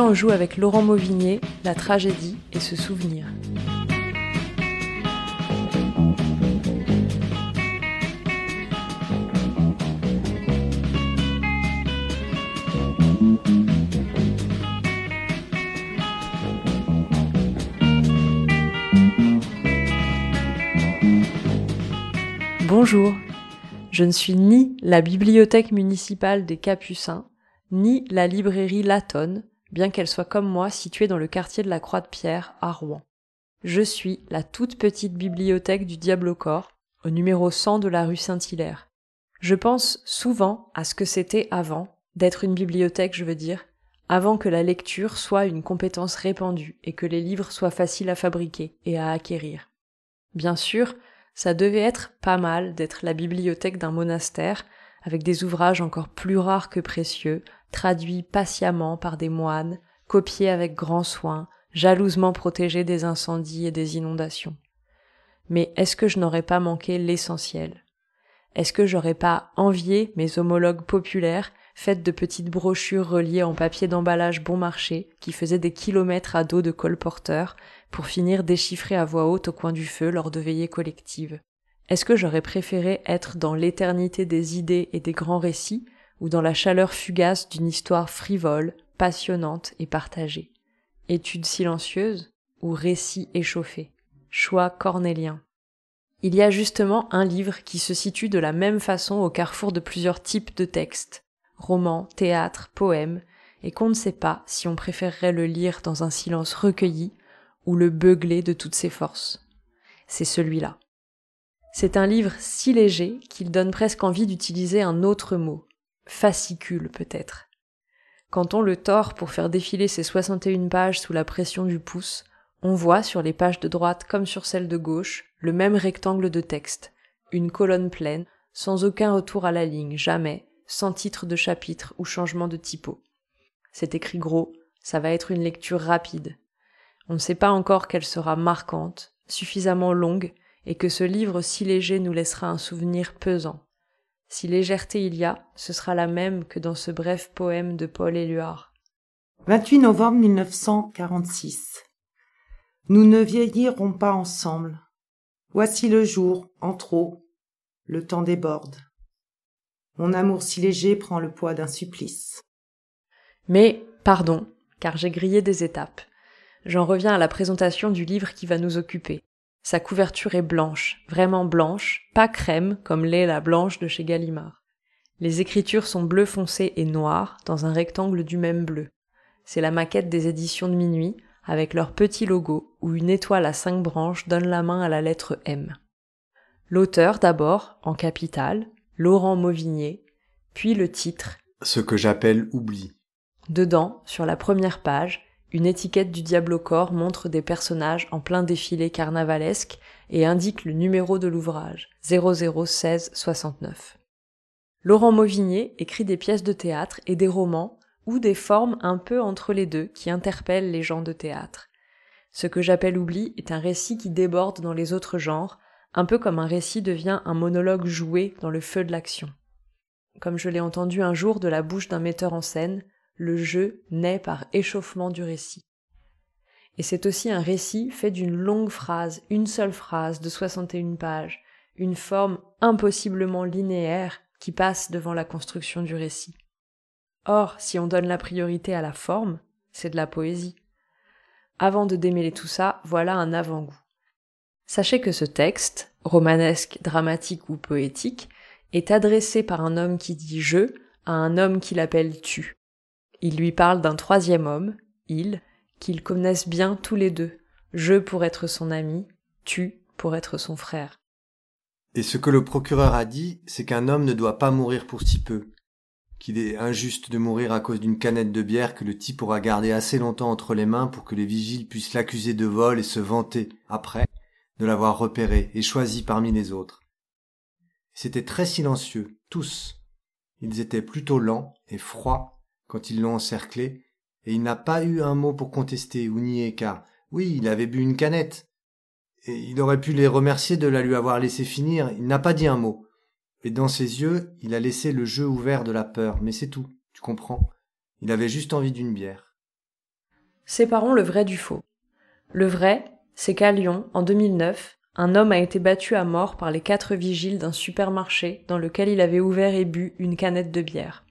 On joue avec Laurent Mauvigné, la tragédie et se souvenir. Bonjour, je ne suis ni la bibliothèque municipale des Capucins, ni la librairie Latonne, bien qu'elle soit comme moi située dans le quartier de la Croix-de-Pierre à Rouen. Je suis la toute petite bibliothèque du Diable au corps, au numéro 100 de la rue Saint-Hilaire. Je pense souvent à ce que c'était avant, d'être une bibliothèque, je veux dire, avant que la lecture soit une compétence répandue et que les livres soient faciles à fabriquer et à acquérir. Bien sûr, ça devait être pas mal d'être la bibliothèque d'un monastère, avec des ouvrages encore plus rares que précieux, traduits patiemment par des moines, copiés avec grand soin, jalousement protégés des incendies et des inondations. Mais est-ce que je n'aurais pas manqué l'essentiel? Est-ce que j'aurais pas envié mes homologues populaires faites de petites brochures reliées en papier d'emballage bon marché qui faisaient des kilomètres à dos de colporteurs pour finir déchiffré à voix haute au coin du feu lors de veillées collectives? Est-ce que j'aurais préféré être dans l'éternité des idées et des grands récits, ou dans la chaleur fugace d'une histoire frivole, passionnante et partagée Étude silencieuse ou récit échauffé Choix cornélien. Il y a justement un livre qui se situe de la même façon au carrefour de plusieurs types de textes, romans, théâtre, poèmes, et qu'on ne sait pas si on préférerait le lire dans un silence recueilli ou le beugler de toutes ses forces. C'est celui-là. C'est un livre si léger qu'il donne presque envie d'utiliser un autre mot. Fascicule peut-être. Quand on le tord pour faire défiler ses 61 pages sous la pression du pouce, on voit sur les pages de droite comme sur celles de gauche le même rectangle de texte, une colonne pleine, sans aucun retour à la ligne, jamais, sans titre de chapitre ou changement de typo. C'est écrit gros, ça va être une lecture rapide, on ne sait pas encore qu'elle sera marquante, suffisamment longue, et que ce livre si léger nous laissera un souvenir pesant. Si légèreté il y a, ce sera la même que dans ce bref poème de Paul Éluard. 28 novembre 1946. Nous ne vieillirons pas ensemble. Voici le jour, en trop. Le temps déborde. Mon amour si léger prend le poids d'un supplice. Mais, pardon, car j'ai grillé des étapes. J'en reviens à la présentation du livre qui va nous occuper. Sa couverture est blanche, vraiment blanche, pas crème comme l'est la blanche de chez Gallimard. Les écritures sont bleu foncé et noires dans un rectangle du même bleu. C'est la maquette des éditions de minuit avec leur petit logo où une étoile à cinq branches donne la main à la lettre M. L'auteur d'abord, en capitale, Laurent Mauvigné, puis le titre Ce que j'appelle oubli. Dedans, sur la première page, une étiquette du diable au corps montre des personnages en plein défilé carnavalesque et indique le numéro de l'ouvrage 001669. Laurent Mauvigné écrit des pièces de théâtre et des romans ou des formes un peu entre les deux qui interpellent les gens de théâtre. Ce que j'appelle oubli est un récit qui déborde dans les autres genres, un peu comme un récit devient un monologue joué dans le feu de l'action. Comme je l'ai entendu un jour de la bouche d'un metteur en scène, le jeu naît par échauffement du récit. Et c'est aussi un récit fait d'une longue phrase, une seule phrase de 61 pages, une forme impossiblement linéaire qui passe devant la construction du récit. Or, si on donne la priorité à la forme, c'est de la poésie. Avant de démêler tout ça, voilà un avant-goût. Sachez que ce texte, romanesque, dramatique ou poétique, est adressé par un homme qui dit je à un homme qui l'appelle tu. Il lui parle d'un troisième homme, il, qu'ils connaissent bien tous les deux, je pour être son ami, tu pour être son frère. Et ce que le procureur a dit, c'est qu'un homme ne doit pas mourir pour si peu, qu'il est injuste de mourir à cause d'une canette de bière que le type aura gardé assez longtemps entre les mains pour que les vigiles puissent l'accuser de vol et se vanter, après, de l'avoir repéré et choisi parmi les autres. C'était très silencieux, tous. Ils étaient plutôt lents et froids quand ils l'ont encerclé, et il n'a pas eu un mot pour contester ou nier, car oui, il avait bu une canette. Et il aurait pu les remercier de la lui avoir laissé finir, il n'a pas dit un mot. Et dans ses yeux, il a laissé le jeu ouvert de la peur, mais c'est tout, tu comprends. Il avait juste envie d'une bière. Séparons le vrai du faux. Le vrai, c'est qu'à Lyon, en 2009, un homme a été battu à mort par les quatre vigiles d'un supermarché dans lequel il avait ouvert et bu une canette de bière.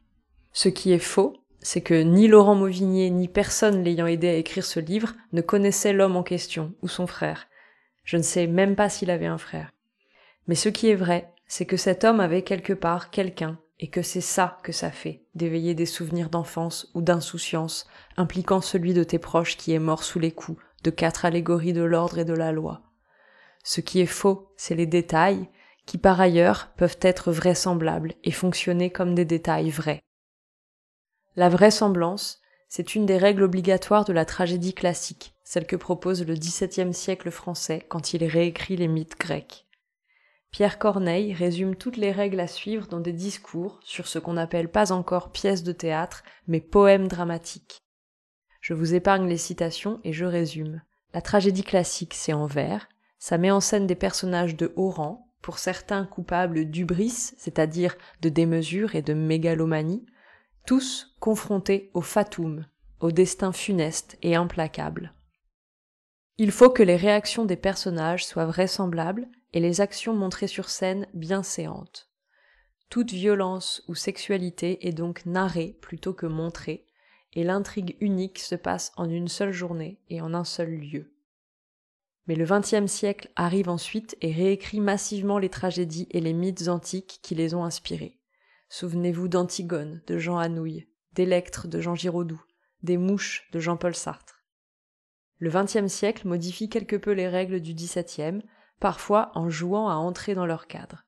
Ce qui est faux, c'est que ni Laurent Mauvigné ni personne l'ayant aidé à écrire ce livre ne connaissait l'homme en question ou son frère. Je ne sais même pas s'il avait un frère. Mais ce qui est vrai, c'est que cet homme avait quelque part quelqu'un et que c'est ça que ça fait, d'éveiller des souvenirs d'enfance ou d'insouciance, impliquant celui de tes proches qui est mort sous les coups de quatre allégories de l'ordre et de la loi. Ce qui est faux, c'est les détails, qui par ailleurs peuvent être vraisemblables et fonctionner comme des détails vrais. La vraisemblance, c'est une des règles obligatoires de la tragédie classique, celle que propose le XVIIe siècle français quand il réécrit les mythes grecs. Pierre Corneille résume toutes les règles à suivre dans des discours sur ce qu'on appelle pas encore pièces de théâtre, mais poèmes dramatiques. Je vous épargne les citations et je résume. La tragédie classique, c'est en vers, ça met en scène des personnages de haut rang, pour certains coupables d'ubris, c'est-à-dire de démesure et de mégalomanie, tous confrontés au fatum, au destin funeste et implacable. Il faut que les réactions des personnages soient vraisemblables et les actions montrées sur scène bien séantes. Toute violence ou sexualité est donc narrée plutôt que montrée, et l'intrigue unique se passe en une seule journée et en un seul lieu. Mais le XXe siècle arrive ensuite et réécrit massivement les tragédies et les mythes antiques qui les ont inspirés. Souvenez-vous d'Antigone de Jean Anouilh, d'Électre de Jean Giraudoux, des Mouches de Jean-Paul Sartre. Le XXe siècle modifie quelque peu les règles du XVIIe, parfois en jouant à entrer dans leur cadre.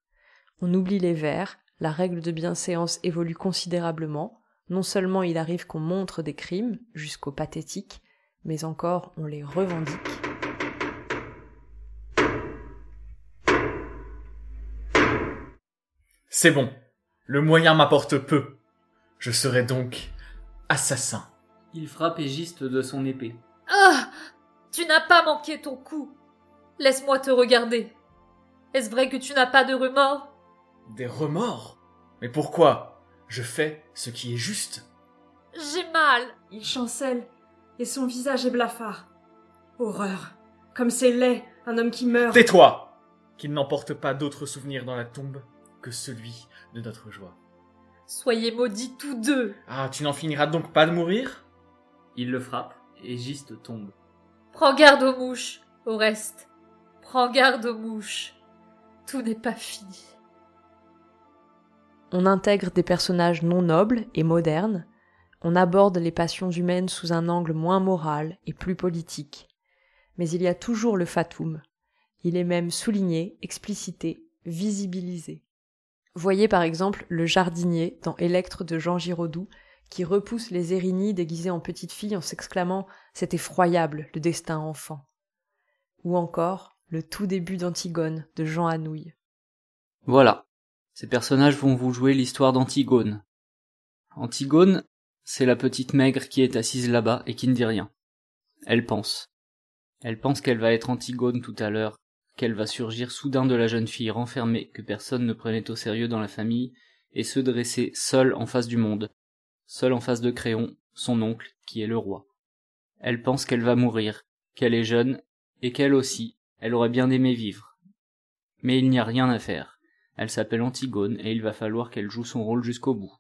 On oublie les vers, la règle de bienséance évolue considérablement, non seulement il arrive qu'on montre des crimes, jusqu'au pathétique, mais encore on les revendique. C'est bon, le moyen m'apporte peu. Je serai donc assassin. Il frappe Égiste de son épée. Ah Tu n'as pas manqué ton coup. Laisse-moi te regarder. Est-ce vrai que tu n'as pas de remords? Des remords? Mais pourquoi? Je fais ce qui est juste. J'ai mal. Il chancelle, et son visage est blafard. Horreur. Comme c'est laid, un homme qui meurt. Tais-toi Qu'il n'emporte pas d'autre souvenir dans la tombe que celui de notre joie. Soyez maudits tous deux. Ah, tu n'en finiras donc pas de mourir? Il le frappe, et Giste tombe. Prends garde aux mouches, au reste. Prends garde aux mouches. Tout n'est pas fini. On intègre des personnages non nobles et modernes, on aborde les passions humaines sous un angle moins moral et plus politique. Mais il y a toujours le fatum. Il est même souligné, explicité, visibilisé. Voyez par exemple le jardinier dans Électre de Jean Giraudoux, qui repousse les Érinies déguisées en petites filles en s'exclamant C'est effroyable, le destin enfant. Ou encore le tout début d'Antigone de Jean Anouilh. Voilà. Ces personnages vont vous jouer l'histoire d'Antigone. Antigone, c'est la petite maigre qui est assise là-bas et qui ne dit rien. Elle pense. Elle pense qu'elle va être Antigone tout à l'heure, qu'elle va surgir soudain de la jeune fille renfermée que personne ne prenait au sérieux dans la famille, et se dresser seule en face du monde, seule en face de Créon, son oncle, qui est le roi. Elle pense qu'elle va mourir, qu'elle est jeune, et qu'elle aussi, elle aurait bien aimé vivre. Mais il n'y a rien à faire. Elle s'appelle Antigone, et il va falloir qu'elle joue son rôle jusqu'au bout.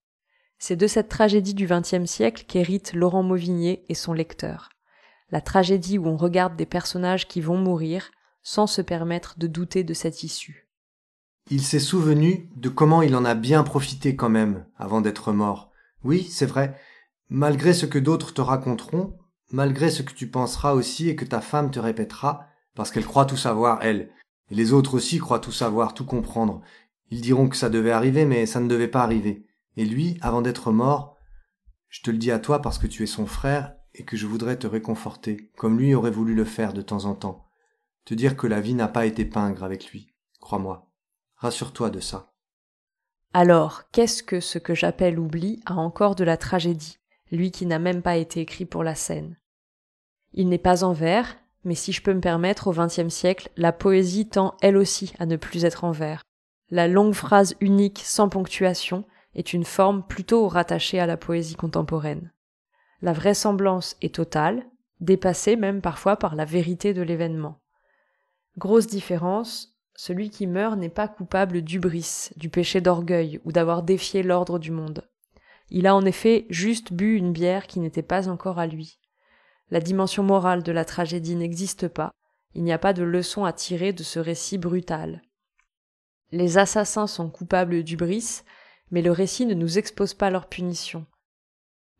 C'est de cette tragédie du XXe siècle qu'hérite Laurent Mauvigné et son lecteur. La tragédie où on regarde des personnages qui vont mourir, sans se permettre de douter de cette issue. Il s'est souvenu de comment il en a bien profité quand même avant d'être mort. Oui, c'est vrai, malgré ce que d'autres te raconteront, malgré ce que tu penseras aussi et que ta femme te répétera, parce qu'elle croit tout savoir, elle, et les autres aussi croient tout savoir, tout comprendre. Ils diront que ça devait arriver, mais ça ne devait pas arriver. Et lui, avant d'être mort, je te le dis à toi parce que tu es son frère et que je voudrais te réconforter, comme lui aurait voulu le faire de temps en temps te dire que la vie n'a pas été pingre avec lui, crois-moi. Rassure-toi de ça. Alors, qu'est-ce que ce que j'appelle oubli a encore de la tragédie, lui qui n'a même pas été écrit pour la scène? Il n'est pas en vers, mais si je peux me permettre, au XXe siècle, la poésie tend elle aussi à ne plus être en vers. La longue phrase unique sans ponctuation est une forme plutôt rattachée à la poésie contemporaine. La vraisemblance est totale, dépassé même parfois par la vérité de l'événement. Grosse différence, celui qui meurt n'est pas coupable d'ubris, du péché d'orgueil ou d'avoir défié l'ordre du monde. Il a en effet juste bu une bière qui n'était pas encore à lui. La dimension morale de la tragédie n'existe pas, il n'y a pas de leçon à tirer de ce récit brutal. Les assassins sont coupables d'ubris, mais le récit ne nous expose pas leur punition.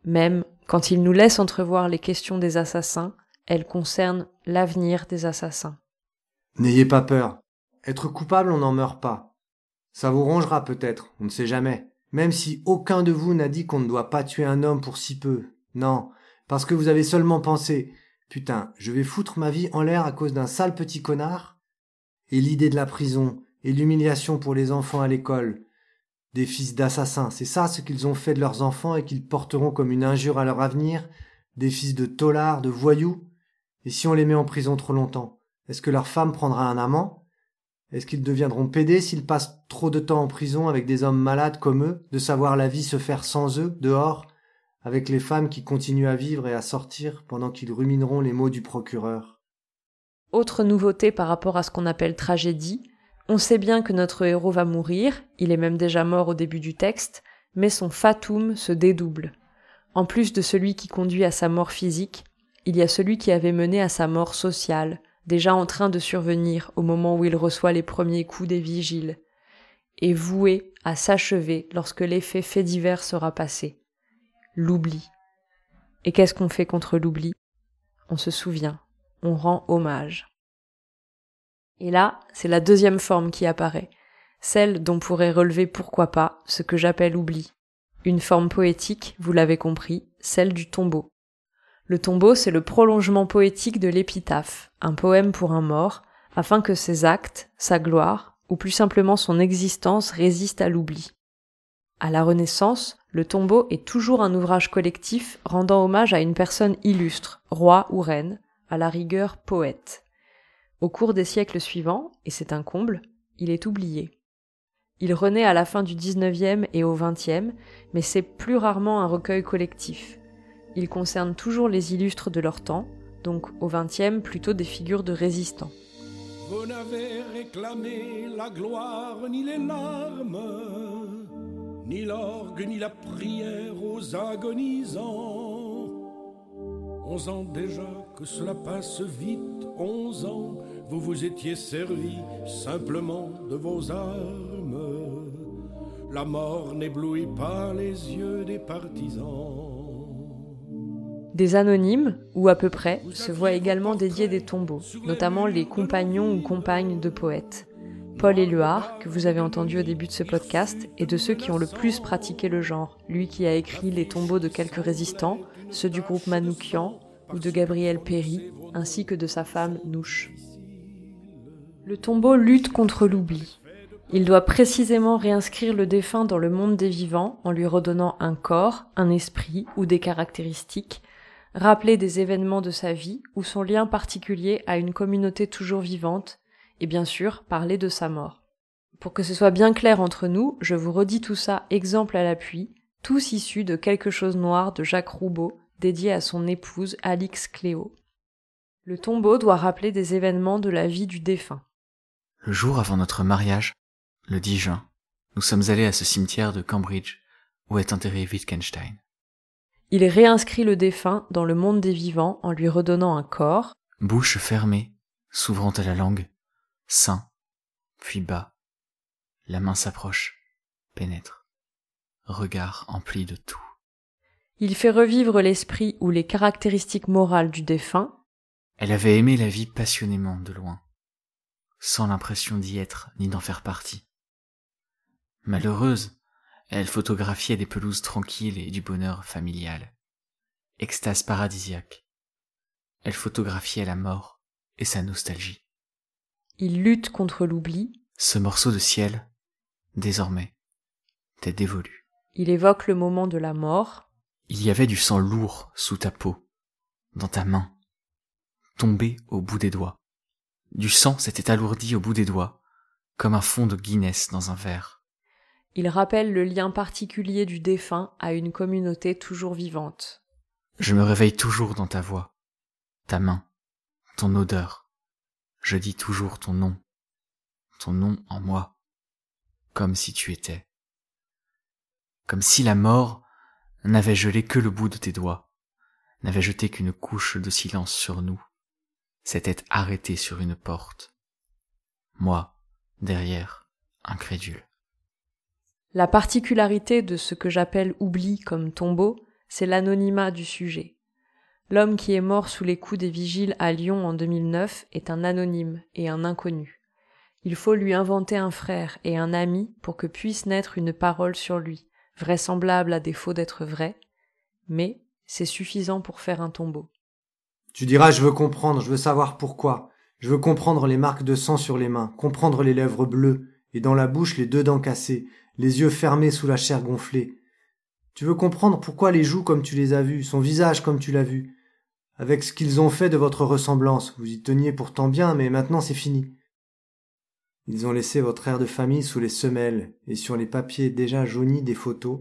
Même quand il nous laisse entrevoir les questions des assassins, elles concernent l'avenir des assassins. N'ayez pas peur. Être coupable, on n'en meurt pas. Ça vous rongera peut-être, on ne sait jamais. Même si aucun de vous n'a dit qu'on ne doit pas tuer un homme pour si peu. Non, parce que vous avez seulement pensé Putain, je vais foutre ma vie en l'air à cause d'un sale petit connard Et l'idée de la prison, et l'humiliation pour les enfants à l'école, des fils d'assassins, c'est ça ce qu'ils ont fait de leurs enfants et qu'ils porteront comme une injure à leur avenir, des fils de tolards, de voyous? Et si on les met en prison trop longtemps, est-ce que leur femme prendra un amant? Est-ce qu'ils deviendront pédés s'ils passent trop de temps en prison avec des hommes malades comme eux, de savoir la vie se faire sans eux, dehors, avec les femmes qui continuent à vivre et à sortir pendant qu'ils rumineront les mots du procureur? Autre nouveauté par rapport à ce qu'on appelle tragédie, on sait bien que notre héros va mourir, il est même déjà mort au début du texte, mais son fatum se dédouble. En plus de celui qui conduit à sa mort physique, il y a celui qui avait mené à sa mort sociale, déjà en train de survenir au moment où il reçoit les premiers coups des vigiles, et voué à s'achever lorsque l'effet fait divers sera passé l'oubli. Et qu'est-ce qu'on fait contre l'oubli? On se souvient, on rend hommage. Et là, c'est la deuxième forme qui apparaît, celle dont pourrait relever pourquoi pas ce que j'appelle oubli. Une forme poétique, vous l'avez compris, celle du tombeau. Le tombeau, c'est le prolongement poétique de l'épitaphe, un poème pour un mort, afin que ses actes, sa gloire, ou plus simplement son existence résistent à l'oubli. À la Renaissance, le tombeau est toujours un ouvrage collectif rendant hommage à une personne illustre, roi ou reine, à la rigueur poète. Au cours des siècles suivants, et c'est un comble, il est oublié. Il renaît à la fin du XIXe et au XXe, mais c'est plus rarement un recueil collectif. Il concerne toujours les illustres de leur temps, donc au XXe plutôt des figures de résistants. Vous n'avez réclamé la gloire ni les larmes ni l'orgue, ni la prière aux agonisants. Onze ans déjà que cela passe vite, onze ans, vous vous étiez servi simplement de vos armes. La mort n'éblouit pas les yeux des partisans. Des anonymes, ou à peu près, se voient également dédier des tombeaux, notamment les compagnons ou compagnes de poètes. Paul Éluard, que vous avez entendu au début de ce podcast, est de ceux qui ont le plus pratiqué le genre, lui qui a écrit les tombeaux de quelques résistants, ceux du groupe Manoukian ou de Gabriel Péry, ainsi que de sa femme Nouche. Le tombeau lutte contre l'oubli. Il doit précisément réinscrire le défunt dans le monde des vivants en lui redonnant un corps, un esprit ou des caractéristiques, rappeler des événements de sa vie ou son lien particulier à une communauté toujours vivante et bien sûr parler de sa mort. Pour que ce soit bien clair entre nous, je vous redis tout ça exemple à l'appui, tous issus de Quelque chose noir de Jacques Roubaud, dédié à son épouse Alix Cléo. Le tombeau doit rappeler des événements de la vie du défunt. Le jour avant notre mariage, le 10 juin, nous sommes allés à ce cimetière de Cambridge où est enterré Wittgenstein. Il réinscrit le défunt dans le monde des vivants en lui redonnant un corps, bouche fermée, s'ouvrant à la langue, Saint, puis bas. La main s'approche, pénètre. Regard empli de tout. Il fait revivre l'esprit ou les caractéristiques morales du défunt. Elle avait aimé la vie passionnément de loin, sans l'impression d'y être ni d'en faire partie. Malheureuse, elle photographiait des pelouses tranquilles et du bonheur familial. Extase paradisiaque. Elle photographiait la mort et sa nostalgie. Il lutte contre l'oubli. Ce morceau de ciel, désormais, t'est dévolu. Il évoque le moment de la mort. Il y avait du sang lourd sous ta peau, dans ta main, tombé au bout des doigts. Du sang s'était alourdi au bout des doigts, comme un fond de Guinness dans un verre. Il rappelle le lien particulier du défunt à une communauté toujours vivante. Je me réveille toujours dans ta voix, ta main, ton odeur. Je dis toujours ton nom, ton nom en moi, comme si tu étais. Comme si la mort n'avait gelé que le bout de tes doigts, n'avait jeté qu'une couche de silence sur nous, s'était arrêté sur une porte. Moi, derrière, incrédule. La particularité de ce que j'appelle oubli comme tombeau, c'est l'anonymat du sujet. L'homme qui est mort sous les coups des vigiles à Lyon en 2009 est un anonyme et un inconnu. Il faut lui inventer un frère et un ami pour que puisse naître une parole sur lui, vraisemblable à défaut d'être vrai, mais c'est suffisant pour faire un tombeau. Tu diras je veux comprendre, je veux savoir pourquoi. Je veux comprendre les marques de sang sur les mains, comprendre les lèvres bleues, et dans la bouche les deux dents cassées, les yeux fermés sous la chair gonflée. Tu veux comprendre pourquoi les joues comme tu les as vues, son visage comme tu l'as vu, avec ce qu'ils ont fait de votre ressemblance. Vous y teniez pourtant bien, mais maintenant c'est fini. Ils ont laissé votre air de famille sous les semelles et sur les papiers déjà jaunis des photos,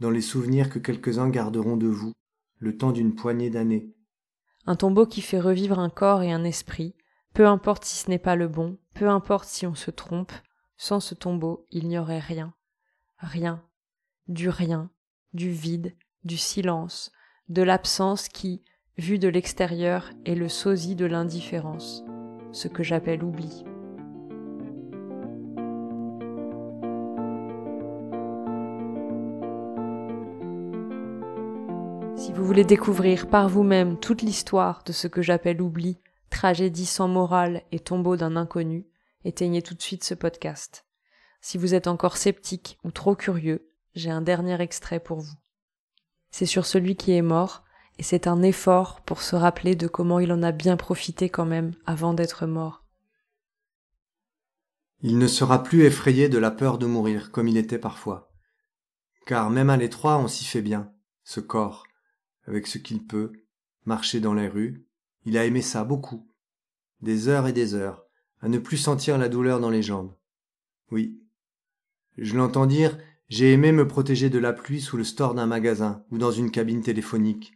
dans les souvenirs que quelques-uns garderont de vous, le temps d'une poignée d'années. Un tombeau qui fait revivre un corps et un esprit, peu importe si ce n'est pas le bon, peu importe si on se trompe, sans ce tombeau il n'y aurait rien rien, du rien, du vide, du silence, de l'absence qui, vu de l'extérieur, est le sosie de l'indifférence, ce que j'appelle oubli. Si vous voulez découvrir par vous-même toute l'histoire de ce que j'appelle oubli, tragédie sans morale et tombeau d'un inconnu, éteignez tout de suite ce podcast. Si vous êtes encore sceptique ou trop curieux, j'ai un dernier extrait pour vous. C'est sur celui qui est mort, et c'est un effort pour se rappeler de comment il en a bien profité quand même avant d'être mort. Il ne sera plus effrayé de la peur de mourir comme il était parfois. Car même à l'étroit on s'y fait bien, ce corps, avec ce qu'il peut, marcher dans les rues, il a aimé ça beaucoup. Des heures et des heures, à ne plus sentir la douleur dans les jambes. Oui, je l'entends dire J'ai aimé me protéger de la pluie sous le store d'un magasin ou dans une cabine téléphonique.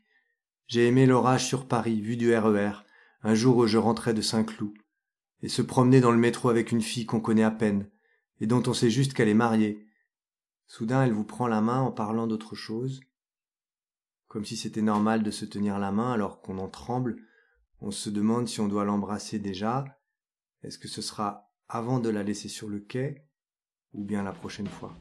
J'ai aimé l'orage sur Paris, vu du RER, e un jour où je rentrais de Saint-Cloud, et se promener dans le métro avec une fille qu'on connaît à peine, et dont on sait juste qu'elle est mariée. Soudain, elle vous prend la main en parlant d'autre chose, comme si c'était normal de se tenir la main alors qu'on en tremble. On se demande si on doit l'embrasser déjà. Est-ce que ce sera avant de la laisser sur le quai ou bien la prochaine fois.